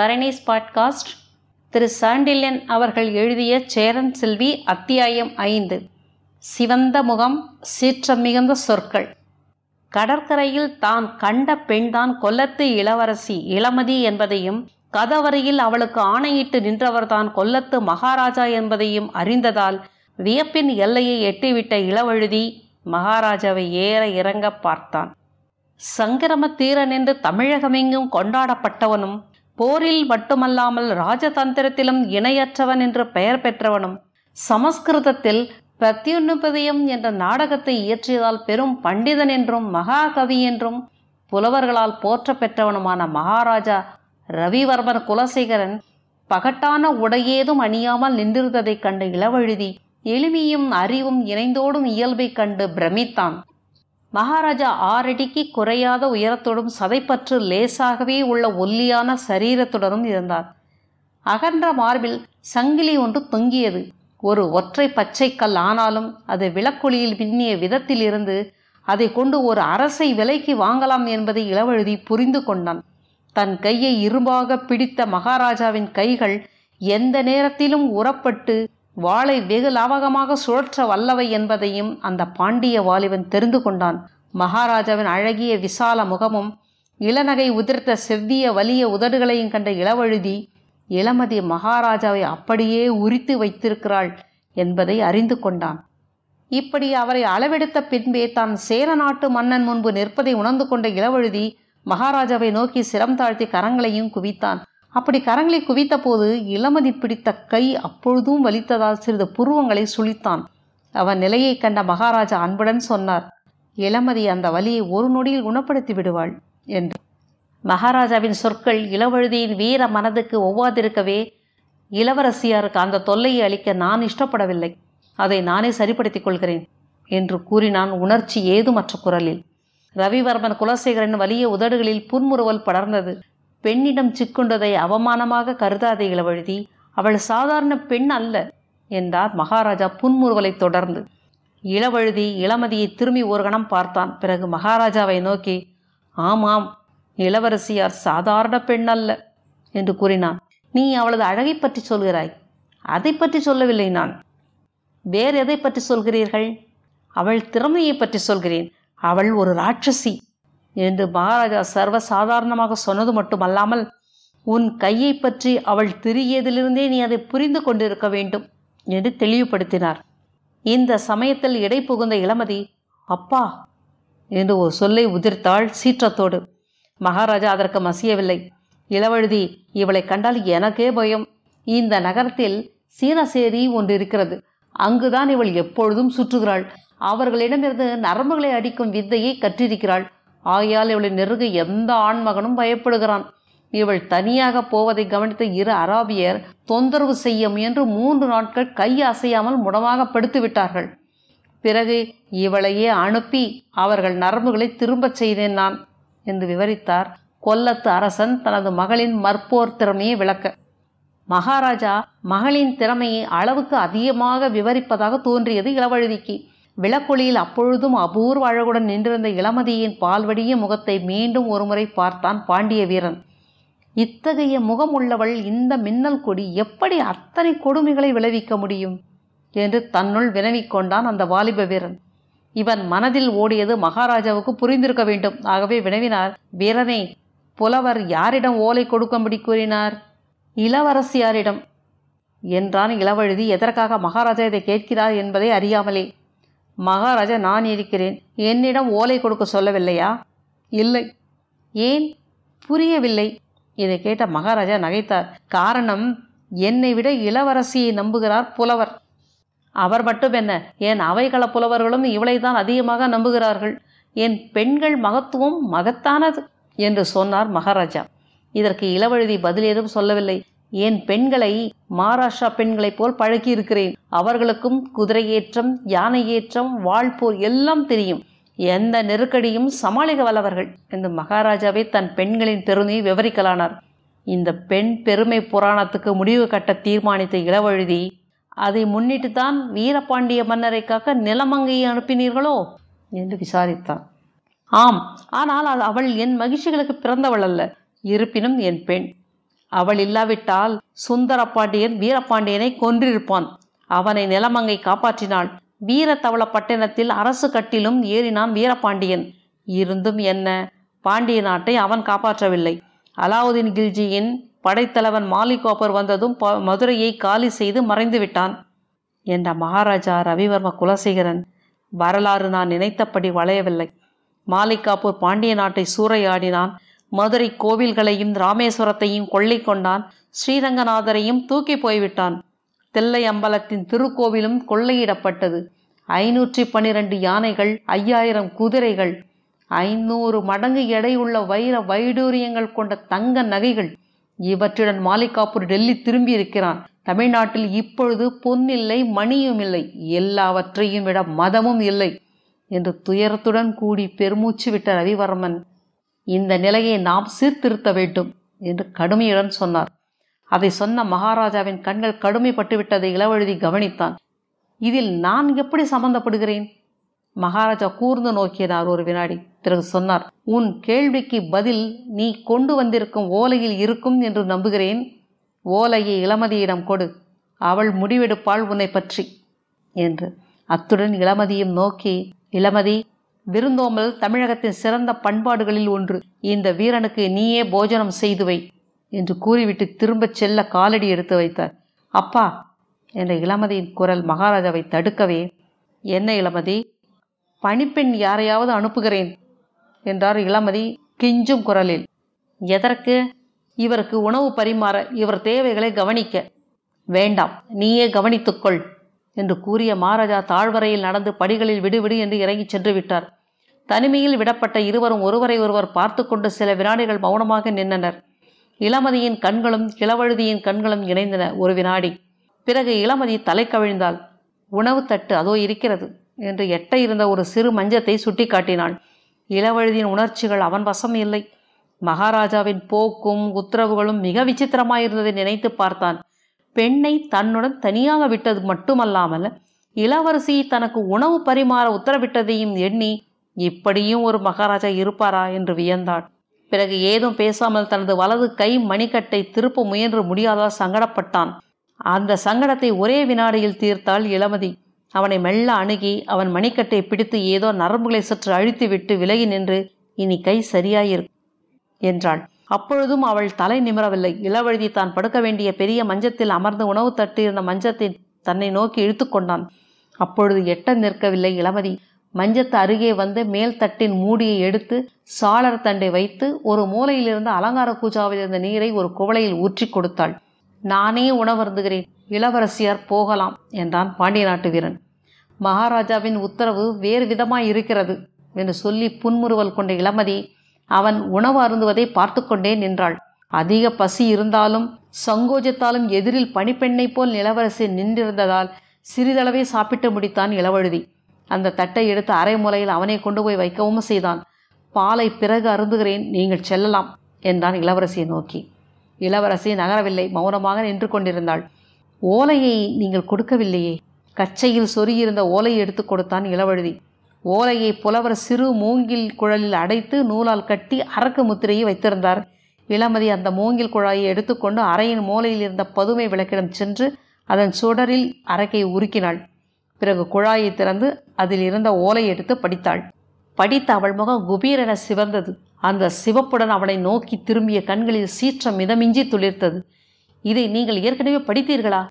பரணிஸ் podcast திரு சாண்டில்யன் அவர்கள் எழுதிய சேரன் செல்வி அத்தியாயம் ஐந்து. சிவந்த முகம் சீற்றம் மிகுந்த சொற்கள். கடற்கரையில் தான் கண்ட பெண்தான் கொல்லத்து இளவரசி இளமதி என்பதையும் கதவரையில் அவளுக்கு ஆணையிட்டு நின்றவர்தான் கொல்லத்து மகாராஜா என்பதையும் அறிந்ததால் வியப்பின் எல்லையை எட்டிவிட்ட இளவழுதி மகாராஜாவை ஏற இறங்க பார்த்தான். சங்கிரம தீரன் என்று தமிழகமெங்கும் கொண்டாடப்பட்டவனும் போரில் மட்டுமல்லாமல் ராஜதந்திரத்திலும் இணையற்றவன் என்று பெயர் பெற்றவனும் சமஸ்கிருதத்தில் பிரத்யுன்னுபதயம் என்ற நாடகத்தை இயற்றியதால் பெரும் பண்டிதன் என்றும் மகாகவி என்றும் புலவர்களால் போற்ற பெற்றவனுமான மகாராஜா ரவிவர்மன் குலசேகரன் பகட்டான உடையேதும் அணியாமல் நின்றிருந்ததைக் கண்டு இளவழுதி எளிமையும் அறிவும் இணைந்தோடும் இயல்பைக் கண்டு பிரமித்தான். மகாராஜா ஆறடிக்கு குறையாத உயரத்தோடும் சதைப்பற்று லேசாகவே உள்ள ஒல்லியான சரீரத்துடனும் இருந்தார். அகன்ற மார்பில் சங்கிலி ஒன்று தொங்கியது. ஒரு ஒற்றை பச்சை கல் ஆனாலும் அது விளக்கொளியில் மின்னிய விதத்திலிருந்து அதை கொண்டு ஒரு அரசை விலைக்கு வாங்கலாம் என்பதை இளவழுதி புரிந்து கொண்டான். தன் கையை இரும்பாக பிடித்த மகாராஜாவின் கைகள் எந்த நேரத்திலும் உறப்பட்டு வாளை வெகு லாவகமாக சுழற்ற வல்லவை என்பதையும் அந்த பாண்டிய வாலிபன் தெரிந்து கொண்டான். மகாராஜாவின் அழகிய விசால முகமும் இளநகை உதிர்த்த செவ்விய வலிய உதடுகளையும் கண்ட இளவழுதி இளமதி மகாராஜாவை அப்படியே உரித்து வைத்திருக்கிறாள் என்பதை அறிந்து கொண்டான். இப்படி அவரை அளவெடுத்த பின்பே தான் சேர நாட்டு மன்னன் முன்பு நிற்பதை உணர்ந்து கொண்ட இளவழுதி மகாராஜாவை நோக்கி சிரம் தாழ்த்தி கரங்களையும் குவித்தான். அப்படி கரங்களை குவித்த போது இளமதி பிடித்த கை அப்பொழுதும் வலித்ததால் சிறிது புருவங்களை சுழித்தான். அவன் நிலையை கண்ட மகாராஜா அன்புடன் சொன்னார் இளமதி அந்த வலியை ஒரு நொடியில் குணப்படுத்தி விடுவாள் என்று. மகாராஜாவின் சொற்கள் இளவழுதியின் வீர மனதுக்கு ஒவ்வாதிருக்கவே இளவரசியாருக்கு அந்த தொல்லையை அளிக்க நான் இஷ்டப்படவில்லை. அதை நானே சரிப்படுத்திக் கொள்கிறேன் என்று கூறினான் உணர்ச்சி ஏதுமற்ற குரலில். ரவிவர்மன் குலசேகரன் வலிய உதடுகளில் புன்முறுவல் படர்ந்தது. பெண்ணிடம் சிக்குண்டதை அவமானமாக கருதாதே இளவழுதி அவள் சாதாரண பெண் அல்ல என்றார் மகாராஜா புன்முறுவலை தொடர்ந்து. இளவழுதி இளமதியை திரும்பி ஒரு கணம் பார்த்தான். பிறகு மகாராஜாவை நோக்கி ஆமாம் இளவரசியார் சாதாரண பெண் அல்ல என்று கூறினான். நீ அவளது அழகை பற்றி சொல்கிறாய். அதை பற்றி சொல்லவில்லை நான். வேறு எதை பற்றி சொல்கிறீர்கள்? அவள் திறமையை பற்றி சொல்கிறேன். அவள் ஒரு ராட்சசி. என்று மகாராஜா சர்வ சாதாரணமாக சொன்னது மட்டுமல்லாமல் உன் கையை பற்றி அவள் திரியதிலிருந்தே நீ அதை புரிந்து கொண்டிருக்க வேண்டும் என்று தெளிவுபடுத்தினார். இந்த சமயத்தில் இடை புகுந்த இளமதி அப்பா என்று ஒரு சொல்லை உதிர்த்தாள் சீற்றத்தோடு. மகாராஜா அதற்கு மசியவில்லை. இளவழுதி இவளை கண்டால் எனக்கே பயம். இந்த நகரத்தில் சீனசேரி ஒன்று இருக்கிறது. அங்குதான் இவள் எப்பொழுதும் சுற்றுகிறாள். அவர்களிடமிருந்து நரம்புகளை அடிக்கும் வித்தையை கற்றிருக்கிறாள். ஆகையால் இவளை நெருங்க எந்த ஆண்மகனும் பயப்படுகிறான். இவள் தனியாக போவதை கவனித்த இரு அராபியர் தொந்தரவு செய்ய முயன்று மூன்று நாட்கள் கை அசையாமல் முடமாக படுத்து விட்டார்கள். பிறகு இவளையே அனுப்பி அவர்கள் நரம்புகளை திரும்பச் செய்தேன் நான் என்று விவரித்தார் கொல்லத்து அரசன் தனது மகளின் மற்போர் திறமையை விளக்க. மகாராஜா மகளின் திறமையை அளவுக்கு அதிகமாக விவரிப்பதாக தோன்றியது இளவழுதிக்கு. விளக்கொளியில் அப்பொழுதும் அபூர்வ அழகுடன் நின்றிருந்த இளமதியின் பால்வடிய முகத்தை மீண்டும் ஒருமுறை பார்த்தான் பாண்டிய வீரன். இத்தகைய முகம் உள்ளவள் இந்த மின்னல் கொடி எப்படி அத்தனை கொடுமைகளை விளைவிக்க முடியும்? என்று தன்னுள் வினவிக் கொண்டான் அந்த வாலிப வீரன். இவன் மனதில் ஓடியது மகாராஜாவுக்கு புரிந்திருக்க வேண்டும். ஆகவே வினவினார் வீரனே புலவர் யாரிடம் ஓலை கொடுக்கும்படி கூறினார்? இளவரசியாரிடம். என்றான் இளவழுதி எதற்காக மகாராஜா இதை கேட்கிறார் என்பதை அறியாமலே. மகாராஜா நான் இருக்கிறேன். என்னிடம் ஓலை கொடுக்க சொல்லவில்லையா? இல்லை. ஏன்? புரியவில்லை. இதை கேட்ட மகாராஜா நகைத்தார். காரணம் என்னை விட இளவரசியை நம்புகிறார் புலவர். அவர் மட்டும் என்ன? என் அவைகள புலவர்களும் இவளை தான் அதிகமாக நம்புகிறார்கள்? என் பெண்கள் மகத்துவம் மகத்தானது என்று சொன்னார் மகாராஜா. இதற்கு இளவழுதி பதில் ஏதும் சொல்லவில்லை. என் பெண்களை மகாராஷ்டிரா பெண்களைப் போல் பழக்கி இருக்கிறேன் அவர்களுக்கும் குதிரையேற்றம் யானையேற்றம் யானை ஏற்றம் வாழ்போர் எல்லாம் தெரியும். எந்த நெருக்கடியும் சமாளிக்க வல்லவர்கள் என்று மகாராஜாவே தன் பெண்களின் பெருமையை விவரிக்கலானார். இந்த பெண் பெருமை புராணத்துக்கு முடிவு கட்ட தீர்மானித்த இளவழுதி அதை முன்னிட்டு தான் வீரபாண்டிய மன்னரை காக்க நிலமங்கையை அனுப்பினீர்களோ? என்று விசாரித்தான். ஆம் ஆனால் அது அவள் என் மகிழ்ச்சிகளுக்கு பிறந்தவள் அல்ல. இருப்பினும் என் பெண் அவள் இல்லாவிட்டால் சுந்தர பாண்டியன் வீரபாண்டியனை கொன்றிருப்பான். அவனை நிலமங்கை காப்பாற்றினாள். வீரத்தவள பட்டினத்தில் அரசு கட்டிலும் ஏறினான் வீரபாண்டியன். இருந்தும் என்ன? பாண்டிய நாட்டை அவன் காப்பாற்றவில்லை. அலாவுதீன் கில்ஜியின் படைத்தலைவன் மாலிகோப்பர் வந்ததும் ப- மதுரையை காலி செய்து மறைந்து விட்டான். என்ற மகாராஜா ரவிவர்ம குலசேகரன் வரலாறு நான் நினைத்தபடி வளையவில்லை. மாலிகாப்பூர் பாண்டிய நாட்டை சூறையாடினான். மதுரை கோவில்களையும் ராமேஸ்வரத்தையும் கொள்ளை கொண்டான். ஸ்ரீரங்கநாதரையும் தூக்கி போய்விட்டான். தில்லை அம்பலத்தின் திருக்கோவிலும் கொள்ளையிடப்பட்டது. ஐநூற்றி பன்னிரண்டு யானைகள் ஐயாயிரம் குதிரைகள் ஐநூறு மடங்கு எடையுள்ள வைர வைடூரியங்கள் கொண்ட தங்க நகைகள் இவற்றுடன் மாலிகாப்பூர் டெல்லி திரும்பி இருக்கிறான் தமிழ்நாட்டில் இப்பொழுது பொன்னில்லை மணியும் இல்லை எல்லாவற்றையும் விட மதமும் இல்லை என்று துயரத்துடன் கூடி பெருமூச்சு விட்ட ரவிவர்மன் இந்த நிலையை நாம் சீர்திருத்த வேண்டும் என்று கடுமையுடன் சொன்னார். அதை சொன்ன மகாராஜாவின் கண்கள் கடுமைப்பட்டுவிட்டதை இளவழுதி கவனித்தான். இதில் நான் எப்படி சம்பந்தப்படுகிறேன்? மகாராஜா கூர்ந்து நோக்கினார் ஒரு வினாடி. பிறகு சொன்னார் உன் கேள்விக்கு பதில் நீ கொண்டு வந்திருக்கும் ஓலையில் இருக்கும் என்று நம்புகிறேன். ஓலையை இளமதியிடம் கொடு. அவள் முடிவெடுப்பாள் உன்னை பற்றி. என்று அத்துடன் இளமதியும் நோக்கி இளமதி விருந்தோம்பல் தமிழகத்தின் சிறந்த பண்பாடுகளில் ஒன்று. இந்த வீரனுக்கு நீயே போஜனம் செய்து வை என்று கூறிவிட்டு திரும்பச் செல்ல காலடி எடுத்து வைத்தார். அப்பா என்ற இளமதியின் குரல் மகாராஜாவை தடுக்கவே. என்ன இளமதி? பணிப்பெண் யாரையாவது அனுப்புகிறேன் என்றார் இளமதி கிஞ்சும் குரலில். எதற்கு? இவருக்கு உணவு பரிமாற இவர் தேவைகளை கவனிக்க. வேண்டாம் நீயே கவனித்துக்கொள் என்று கூறிய மகாராஜா தாழ்வரையில் நடந்து படிகளில் விடுவிடு என்று இறங்கிச் சென்று விட்டார். தனிமையில் விடப்பட்ட இருவரும் ஒருவரை ஒருவர் பார்த்து கொண்டு சில வினாடிகள் மௌனமாக நின்றனர். இளமதியின் கண்களும் இளவழுதியின் கண்களும் இணைந்தன ஒரு வினாடி. பிறகு இளமதி தலை கவிழ்ந்தாள். உணவு தட்டு அதோ இருக்கிறது என்று எட்ட இருந்த ஒரு சிறு மஞ்சத்தை சுட்டிக்காட்டினாள். இளவழுதியின் உணர்ச்சிகள் அவன் வசம் இல்லை. மகாராஜாவின் போக்கும் உத்தரவுகளும் மிக விசித்திரமாயிருந்ததை நினைத்து பார்த்தான். பெண்ணை தன்னுடன் தனியாக விட்டது மட்டுமல்லாமல் இளவரசி தனக்கு உணவு பரிமாற உத்தரவிட்டதையும் எண்ணி இப்படியும் ஒரு மகாராஜா இருப்பாரா என்று வியந்தான் பிறகு ஏதும் பேசாமல் தனது வலது கை மணிக்கட்டை திருப்ப முயன்று முடியாததால் சங்கடப்பட்டான். அந்த சங்கடத்தை ஒரே வினாடியில் தீர்த்தாள் இளமதி. அவனை மெல்ல அணுகி அவன் மணிக்கட்டை பிடித்து ஏதோ நரம்புகளை சற்று அழித்துவிட்டு விலகி நின்று இனி கை சரியாயிருக்கும் என்றாள். அப்பொழுதும் அவள் தலை நிமிரவில்லை. இளவழுதி தான் படுக்க வேண்டிய பெரிய மஞ்சத்தில் அமர்ந்து உணவு தட்டியிருந்த இருந்த மஞ்சத்தை தன்னை நோக்கி இழுத்து கொண்டான். அப்பொழுது எட்ட நிற்கவில்லை இளமதி. மஞ்சத்து அருகே வந்து மேல் தட்டின் மூடியை எடுத்து சாளர் தண்டை வைத்து ஒரு மூலையிலிருந்து அலங்கார கூஜாவில் இருந்த நீரை ஒரு குவளையில் ஊற்றி கொடுத்தாள். நானே உணவருந்துகிறேன். இளவரசியார் போகலாம் என்றான் பாண்டிய நாட்டு வீரன் மகாராஜாவின் உத்தரவு வேறு விதமாய் இருக்கிறது என்று சொல்லி புன்முறுவல் கொண்ட இளமதி அவன் உணவு அருந்துவதை பார்த்து கொண்டே நின்றாள். அதிக பசி இருந்தாலும் சங்கோஜத்தாலும் எதிரில் பனிப்பெண்ணைப் போல் நிலவரசி நின்றிருந்ததால் சிறிதளவே சாப்பிட்டு முடித்தான் இளவழுதி. அந்த தட்டை எடுத்து அரை மூலையில் அவனை கொண்டு போய் வைக்கவும் செய்தான். பாலை பிறகு அருந்துகிறேன் நீங்கள் செல்லலாம் என்றான் இளவரசியை நோக்கி. இளவரசி நகரவில்லை மௌனமாக நின்று கொண்டிருந்தாள். ஓலையை நீங்கள் கொடுக்கவில்லையே? கச்சையில் சொருகியிருந்த ஓலையை எடுத்து கொடுத்தான் இளவழுதி. ஓலையை புலவர் சிறு மூங்கில் குழலில் அடைத்து நூலால் கட்டி அரக்கு முத்திரையை வைத்திருந்தார். இளமதி அந்த மூங்கில் குழாயை எடுத்துக்கொண்டு அறையின் மூலையில் இருந்த பதுமை விளக்கிடம் சென்று அதன் சுடரில் அரக்கை உருக்கினாள். பிறகு குழாயை திறந்து அதில் இருந்த ஓலை எடுத்து படித்தாள். படித்த அவள் முகம் குபீரென சிவந்தது. அந்த சிவப்புடன் அவளை நோக்கி திரும்பிய கண்களில் சீற்றம் மிதமிஞ்சி துளிர்த்தது. இதை நீங்கள் ஏற்கனவே படித்தீர்களா?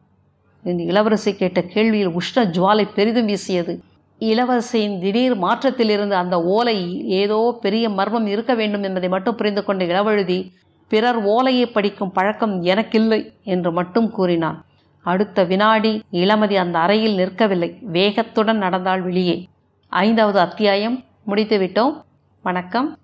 என்று இளவரசி கேட்ட கேள்வியில் உஷ்ண ஜுவாலை பெரிதும் வீசியது. இளவரசியின் திடீர் மாற்றத்திலிருந்து அந்த ஓலை ஏதோ பெரிய மர்மம் இருக்க வேண்டும் என்பதை மட்டும் புரிந்து கொண்ட இளவழுதி பிறர் ஓலையை படிக்கும் பழக்கம் எனக்கில்லை என்று மட்டும் கூறினான். அடுத்த வினாடி இளமதி அந்த அறையில் நிற்கவில்லை. வேகத்துடன் நடந்தாள் வெளியே. ஐந்தாவது அத்தியாயம். முடித்துவிட்டோம். வணக்கம்.